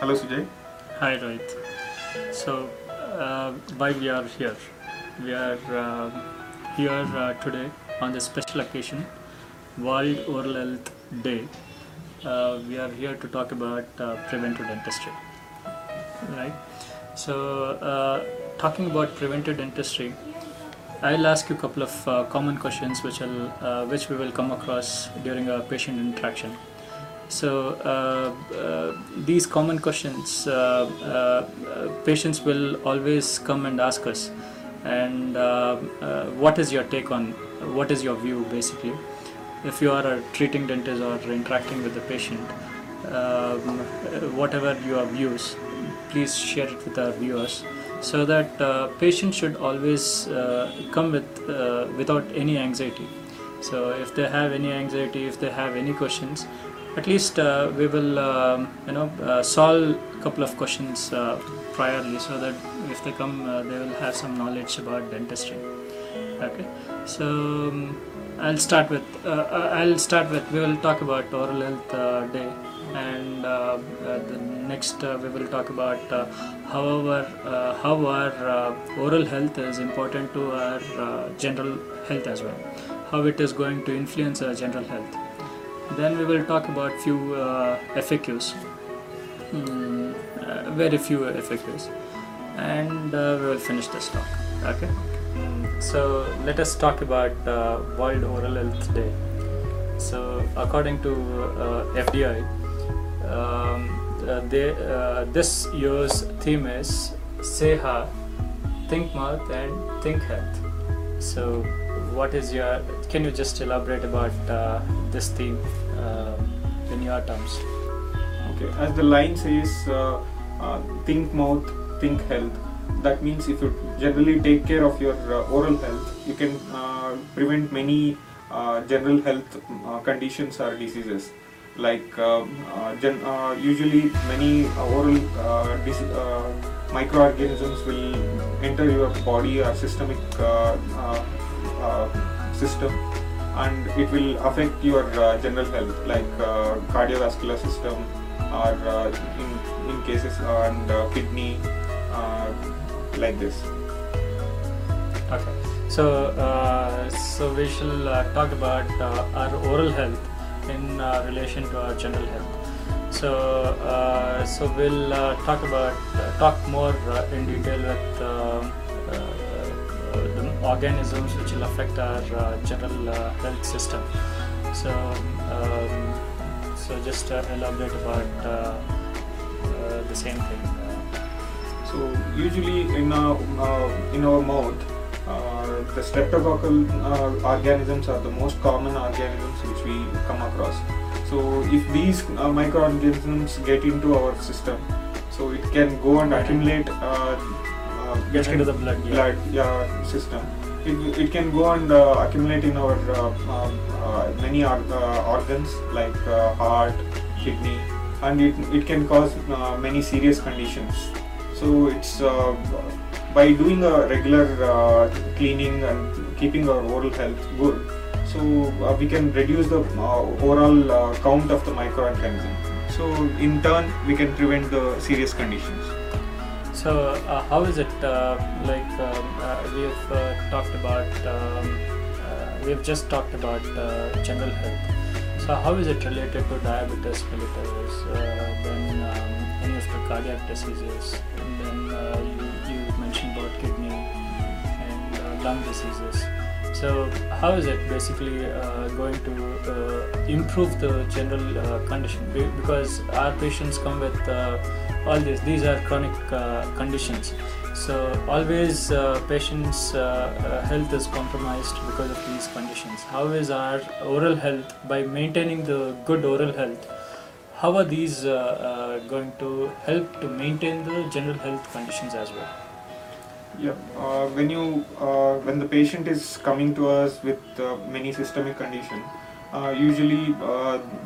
Hello, Sujay. Hi Rohit. So, uh, why we are here? We are uh, here uh, today on this special occasion, World Oral Health Day. Uh, we are here to talk about uh, preventive dentistry. Right. So, uh, talking about preventive dentistry, I'll ask you a couple of common questions which will uh, which we will come across during our patient interaction. So uh, uh, these common questions, uh, uh, uh, patients will always come and ask us, and what is your take on? What is your view, basically? If you are a treating dentist or interacting with the patient, um, whatever your views, please share it with our viewers, so that uh, patients should always uh, come with uh, without any anxiety. So if they have any anxiety, if they have any questions, at least uh, we will um, you know uh, solve a couple of questions uh, priorly so that if they come uh, they will have some knowledge about dentistry. Okay? So um, i'll start with uh, uh, i'll start with we will talk about oral health uh, day. And uh, uh, the next uh, we will talk about uh, however uh, how our uh, oral health is important to our uh, general health as well. How it is going to influence our general health then we will talk about few uh, FAQs, mm, uh, very few FAQs, and uh, we will finish this talk. Okay. Mm, so let us talk about uh, World Oral Health Day. So according to uh, FDI, um, uh, they, this year's theme is Say Ahh, Think Mouth and Think Health. So what is your can you just elaborate about uh, this theme in your terms Okay, as the line says, uh, uh, think mouth, think health. That means if you generally take care of your uh, oral health, you can uh, prevent many uh, general health conditions or diseases. Like gen- usually many oral dis- microorganisms will enter your body or systemic system and it will affect your uh, general health like uh, cardiovascular system or uh, in, in cases and kidney like this. Okay. So uh, so we shall uh, talk about uh, our oral health in relation to our general health. So so we'll talk about talk more in detail with the organisms which will affect our uh, general uh, health system. So um, so just uh, elaborate about uh, uh, the same thing. So usually in our uh, in our mouth uh, the streptococcal uh, organisms are the most common organisms which we come across. So if these uh, microorganisms get into our system so it can go and accumulate uh, Gets into the blood, yeah. blood yeah, system. It, it can go and uh, accumulate in our uh, uh, uh, many or, uh, organs like uh, heart kidney and it, it can cause uh, many serious conditions. So it's uh, by doing a regular uh, cleaning and keeping our oral health good so uh, we can reduce the uh, overall uh, count of the microorganism. So in turn we can prevent the serious conditions So, uh, how is it uh, like um, uh, we have uh, talked about? Um, uh, we have just talked about uh, general health. So, how is it related to diabetes mellitus, then um, any of the cardiac diseases, and then you, you mentioned about kidney and lung diseases. So, how is it basically going to improve the general condition? Because our patients come with all these; these are chronic uh, conditions. So, always uh, patients' uh, uh, health is compromised because of these conditions. How is our oral health by maintaining the good oral health? How are these uh, uh, going to help to maintain the general health conditions as well? Yeah, when you when the patient is coming to us with many systemic condition, usually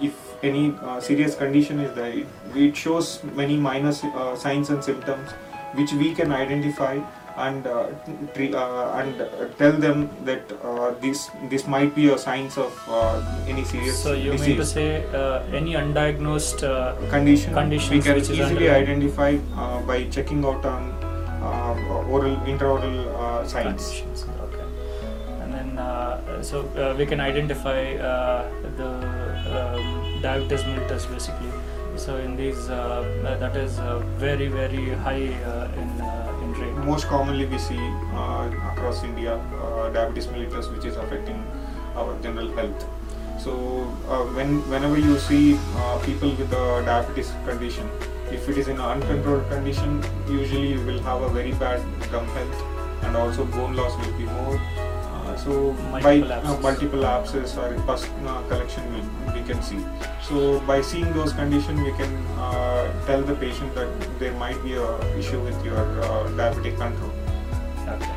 if any uh, serious condition is there, it, it shows many minor uh, signs and symptoms which we can identify and uh, uh, and tell them that uh, this this might be a signs of uh, any serious So you disease mean to say uh, any undiagnosed uh, condition Conditions we can easily identify uh, by checking out on uh, oral intraoral uh, signs conditions? Okay. And then uh, so uh, we can identify uh, the um, diabetes mellitus basically. So in these uh, uh, that is uh, very very high uh, in uh, in rate. most commonly we see uh, across India diabetes mellitus which is affecting our general health. So when whenever you see people with a diabetes condition, if it is in an uncontrolled condition, usually you will have a very bad gum health and also bone loss will be more. Uh, so by Multiple uh, abscesses. multiple abscess or pus uh, collection will, we can see. So by seeing those conditions, we can uh, tell the patient that there might be a issue with your uh, diabetic control. Okay.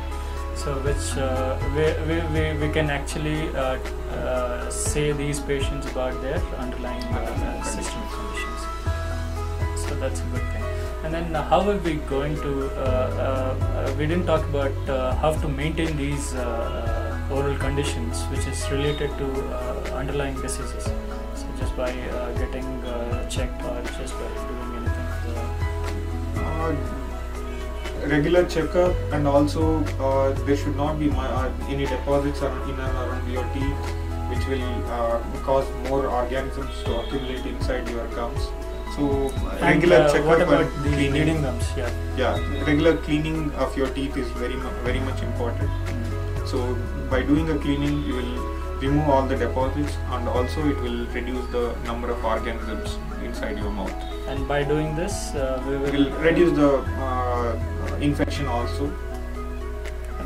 So which uh, we, we, we, we can actually uh, uh, say these patients about their underlying uh, uh, systemic conditions. So that's a good thing. And then uh, how are we going to? Uh, uh, uh, we didn't talk about uh, how to maintain these uh, uh, oral conditions, which is related to uh, underlying diseases. So just by uh, getting uh, checked or just by doing anything. Uh, regular checkup and also uh, there should not be my, uh, any deposits in and around your teeth which will uh, cause more organisms to accumulate inside your gums. So and, regular uh, checkup what about and cleaning. gums? Yeah. Yeah, regular cleaning of your teeth is very very much important. So by doing a cleaning, you will remove all the deposits and also it will reduce the number of organisms inside your mouth. And by doing this, uh, we will, will reduce the uh, infection also.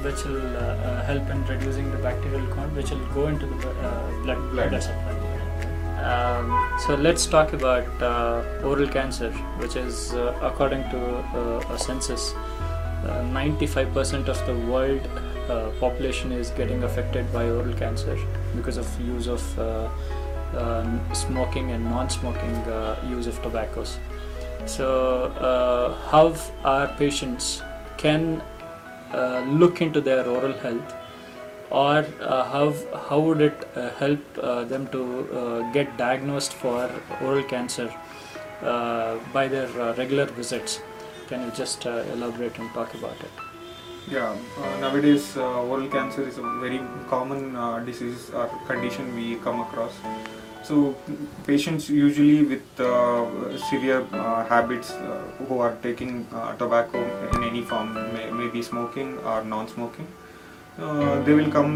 which will uh, uh, help in reducing the bacterial count, which will go into the uh, blood, Blood. blood supply. Um, so let's talk about uh, oral cancer, which is uh, according to uh, a census, uh, 95% of the world uh, population is getting affected by oral cancer because of use of uh, uh, smoking and non-smoking uh, use of tobaccos. So, uh, how our patients can uh, look into their oral health, or how how would it help them to get diagnosed for oral cancer by their regular visits? Can you just elaborate and talk about it? Yeah, uh, nowadays uh, oral cancer is a very common uh, disease or condition we come across. So patients usually with uh, severe uh, habits uh, who are taking uh, tobacco in any form, may, maybe smoking or non-smoking, they will come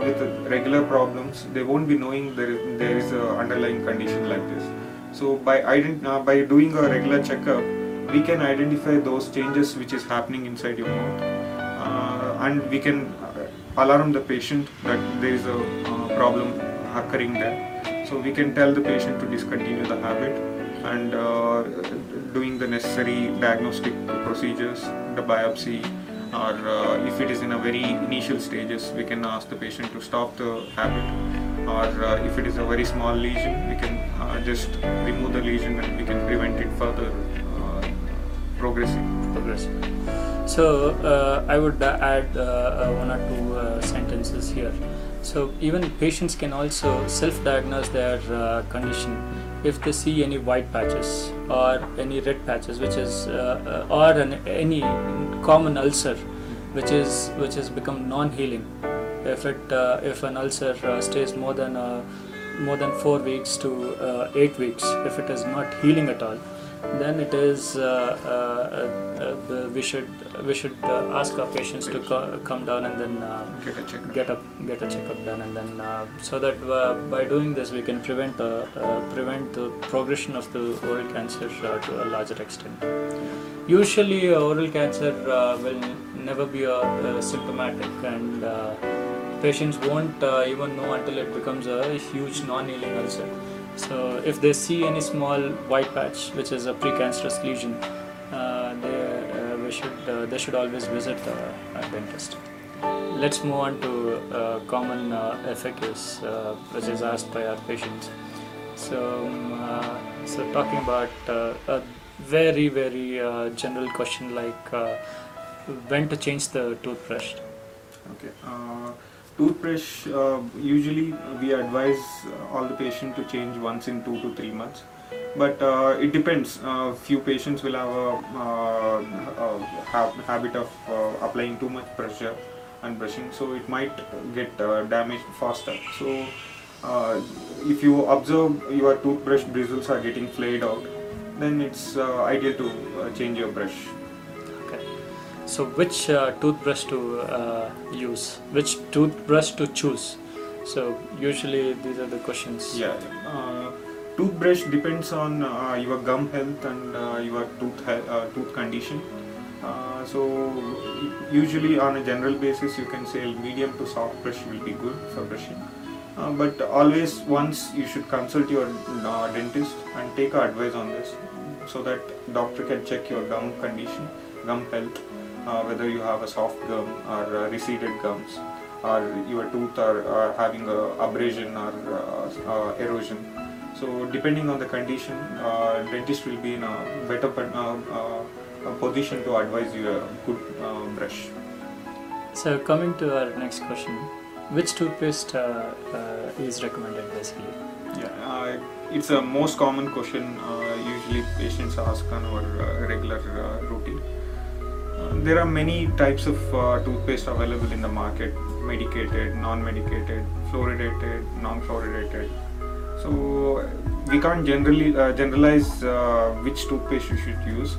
with regular problems. They won't be knowing there is, there is a underlying condition like this. So by ident- by doing a regular checkup, we can identify those changes which is happening inside your mouth, and we can uh, alarm the patient that there is a uh, problem occurring there. So we can tell the patient to discontinue the habit and uh, doing the necessary diagnostic procedures, the biopsy, or uh, if it is in a very initial stages, we can ask the patient to stop the habit. Or uh, if it is a very small lesion, we can uh, just remove the lesion and we can prevent it further uh, progressing. So uh, I would uh, add uh, one or two sentences here. So even patients can also self-diagnose their uh, condition if they see any white patches or any red patches, which is uh, or an, any common ulcer, which is which has become non-healing. If it if an ulcer stays more than more than four weeks to eight weeks, if it is not healing at all, then it is uh, uh, uh, we should we should uh, ask our patients to co- come down and then uh, Get a checkup. get up get a checkup done and then uh, so that uh, by doing this we can prevent uh, uh, prevent the progression of the oral cancer uh, to a larger extent. Usually, uh, oral cancer uh, will never be symptomatic, and uh, patients won't uh, even know until it becomes a huge non-healing ulcer. So, if they see any small white patch, which is a precancerous lesion, uh, they, uh, we should uh, they should always visit uh, a dentist. Let's move on to uh, common uh, FAQs, uh, which is asked by our patients. So, um, uh, so talking about uh, a very very uh, general question like, uh, when to change the toothbrush? Okay. Uh, toothbrush, uh, usually we advise all the patient to change once in two to three months. But uh, it depends. Uh, few patients will have a, uh, a ha- habit of uh, applying too much pressure and brushing, so it might get uh, damaged faster. So, uh, if you observe your toothbrush bristles are getting flayed out, then it's uh, ideal to uh, change your brush. So which uh, toothbrush to uh, use? Which toothbrush to choose? So usually these are the questions. Yeah. Uh, toothbrush depends on uh, your gum health and uh, your tooth uh, tooth condition. So usually on a general basis you can say medium to soft brush will be good for brushing. But always once you should consult your dentist and take advice on this so that doctor can check your gum condition, gum health, uh, whether you have a soft gum or uh, receded gums or your tooth are uh, having a abrasion or uh, uh, erosion. So depending on the condition, uh, dentist will be in a better uh, uh, position to advise you a good uh, brush. So coming to our next question, which toothpaste uh, uh, is recommended basically? Yeah, it's a most common question uh, usually patients ask on our uh, regular uh, routine. There are many types of uh, toothpaste available in the market medicated, non medicated, fluoridated, non fluoridated. So we can't generally uh, generalize uh, which toothpaste you should use.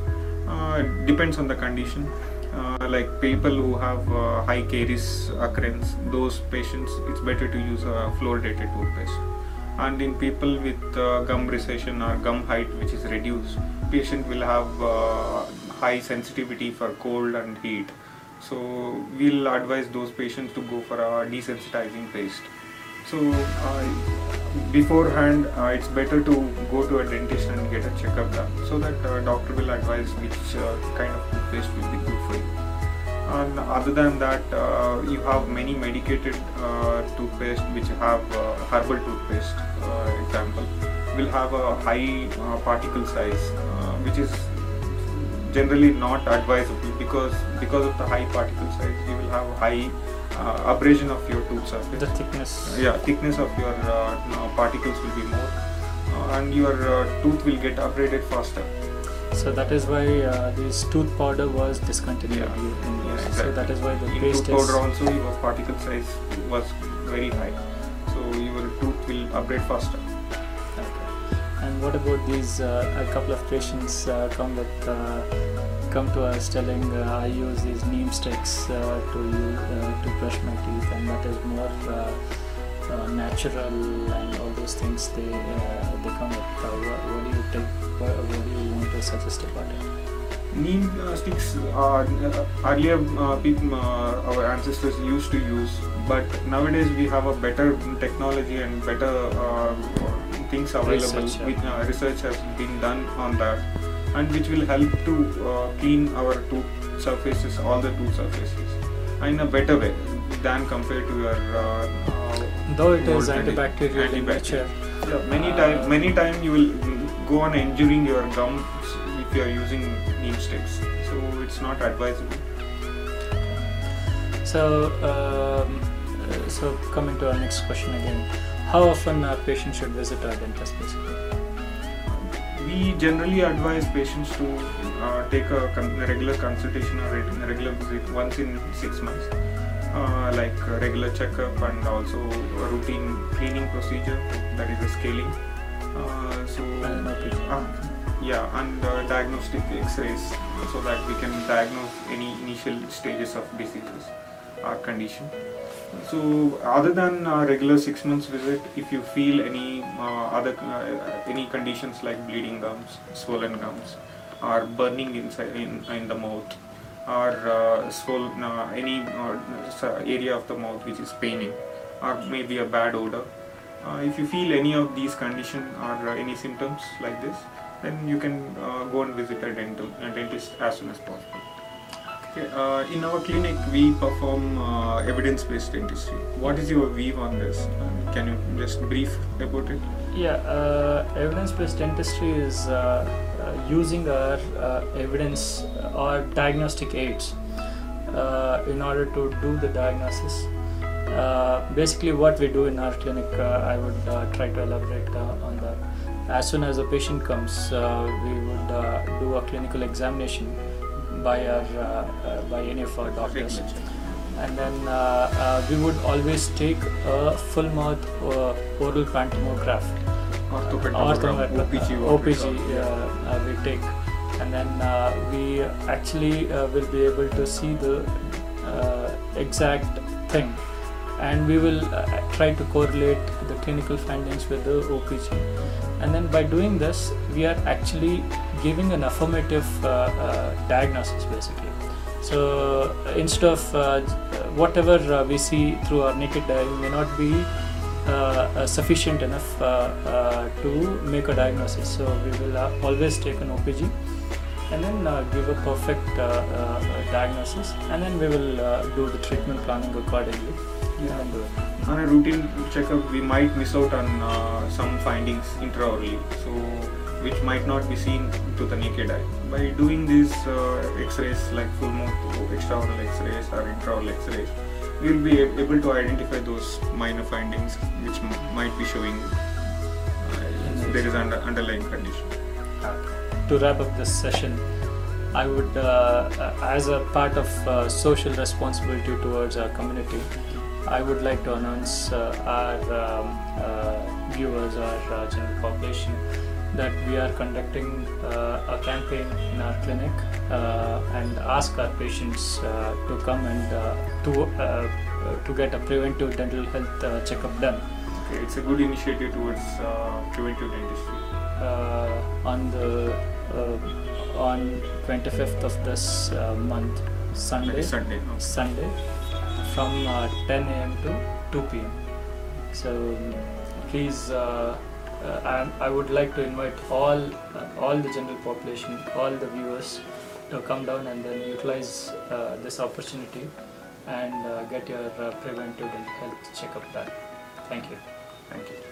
Uh, it depends on the condition. Uh, like people who have uh, high caries occurrence, those patients, it's better to use a fluoridated toothpaste. And in people with gum recession or gum height which is reduced, patient will have high sensitivity for cold and heat. So we'll advise those patients to go for a desensitizing paste. So uh, beforehand, uh, it's better to go to a dentist and get a checkup done, so that uh, doctor will advise which uh, kind of toothpaste will be good for you. And other than that, uh, you have many medicated uh, toothpaste which have herbal toothpaste, example, will have a high particle size, which is generally not advisable because because of the high particle size, you will have high uh, abrasion of your tooth surface The thickness. yeah thickness of your uh, particles will be more uh, and your uh, tooth will get abraded faster So that is why uh, this tooth powder was discontinued Yeah. in Yeah, use. So that is why the in paste tooth is. powder also your particle size was very high so your tooth will abrade faster. And what about these? Uh, a couple of patients uh, come with uh, come to us telling uh, I use these neem sticks uh, to uh, to brush my teeth, and that is more natural and all those things. They they come with. What, what do you take? What, what do you want to suggest about it? neem sticks are earlier people, our ancestors used to use but nowadays we have a better technology and better things available Research, which uh, research has been done on that and which will help to uh, clean our tooth surfaces all the tooth surfaces in a better way than compared to your uh, uh, Though it is tradi- antibacterial in nature, yeah, many Uh, time many time you will go on injuring your gums if you are using neem sticks. So it's not advisable. So, uh, so coming to our next question again, how often a patient should visit our dentist? Basically, we generally advise patients to uh, take a con- regular consultation or a regular visit once in six months. Uh, like a regular checkup and also a routine cleaning procedure that is a scaling. Uh, so and uh, yeah and uh, diagnostic x-rays so that we can diagnose any initial stages of diseases or condition so other than uh, regular six months visit if you feel any uh, other uh, any conditions like bleeding gums swollen gums or burning inside in, in the mouth or uh, swollen, uh, any uh, area of the mouth which is paining or maybe a bad odor uh, if you feel any of these conditions or uh, any symptoms like this then you can uh, go and visit a dental a dentist as soon as possible uh, in our clinic, we perform uh, evidence-based dentistry. What is your view on this? Uh, can you just brief about it? Yeah, uh, evidence-based dentistry is uh, uh, using our evidence or diagnostic aids. in order to do the diagnosis. Basically, what we do in our clinic, I would try to elaborate on that. As soon as a patient comes, we would do a clinical examination by our uh, uh, by any of our doctors. and then uh, uh, we would always take a full mouth uh, oral pantomograph Orthomed- OPG, OPG we take. And then uh, we actually uh, will be able to see the uh, exact thing. And we will uh, try to correlate the clinical findings with the OPG and then by doing this we are actually giving an affirmative uh, uh, diagnosis basically so uh, instead of uh, whatever uh, we see through our naked eye may not be sufficient enough to make a diagnosis. So we will always take an OPG and then uh, give a perfect uh, uh, diagnosis, and then we will do the treatment planning accordingly. And. On a routine checkup, we might miss out on uh, some findings intraorally, so which might not be seen to the naked eye. By doing these uh, X-rays like full mouth extraoral X-rays or intraoral X-rays, we will be able to identify those minor findings which m- might be showing uh, there is under underlying condition. To wrap up this session, I would, uh, uh, as a part of uh, social responsibility towards our community, I would like to announce uh, our um, uh, viewers, our uh, general population, that we are conducting uh, a campaign in our clinic uh, and ask our patients uh, to come and uh, to to get a preventive dental health uh, checkup done. Okay, it's a good initiative towards uh, preventive dentistry. uh, on the uh, on 25th of this uh, month Sunday Sunday. no? Sunday from uh, 10 a.m. to 2 p.m. So please uh, uh, I, I would like to invite all all the general population all the viewers to come down and then utilize this opportunity and get your preventive health checkup done. Thank you. Thank you.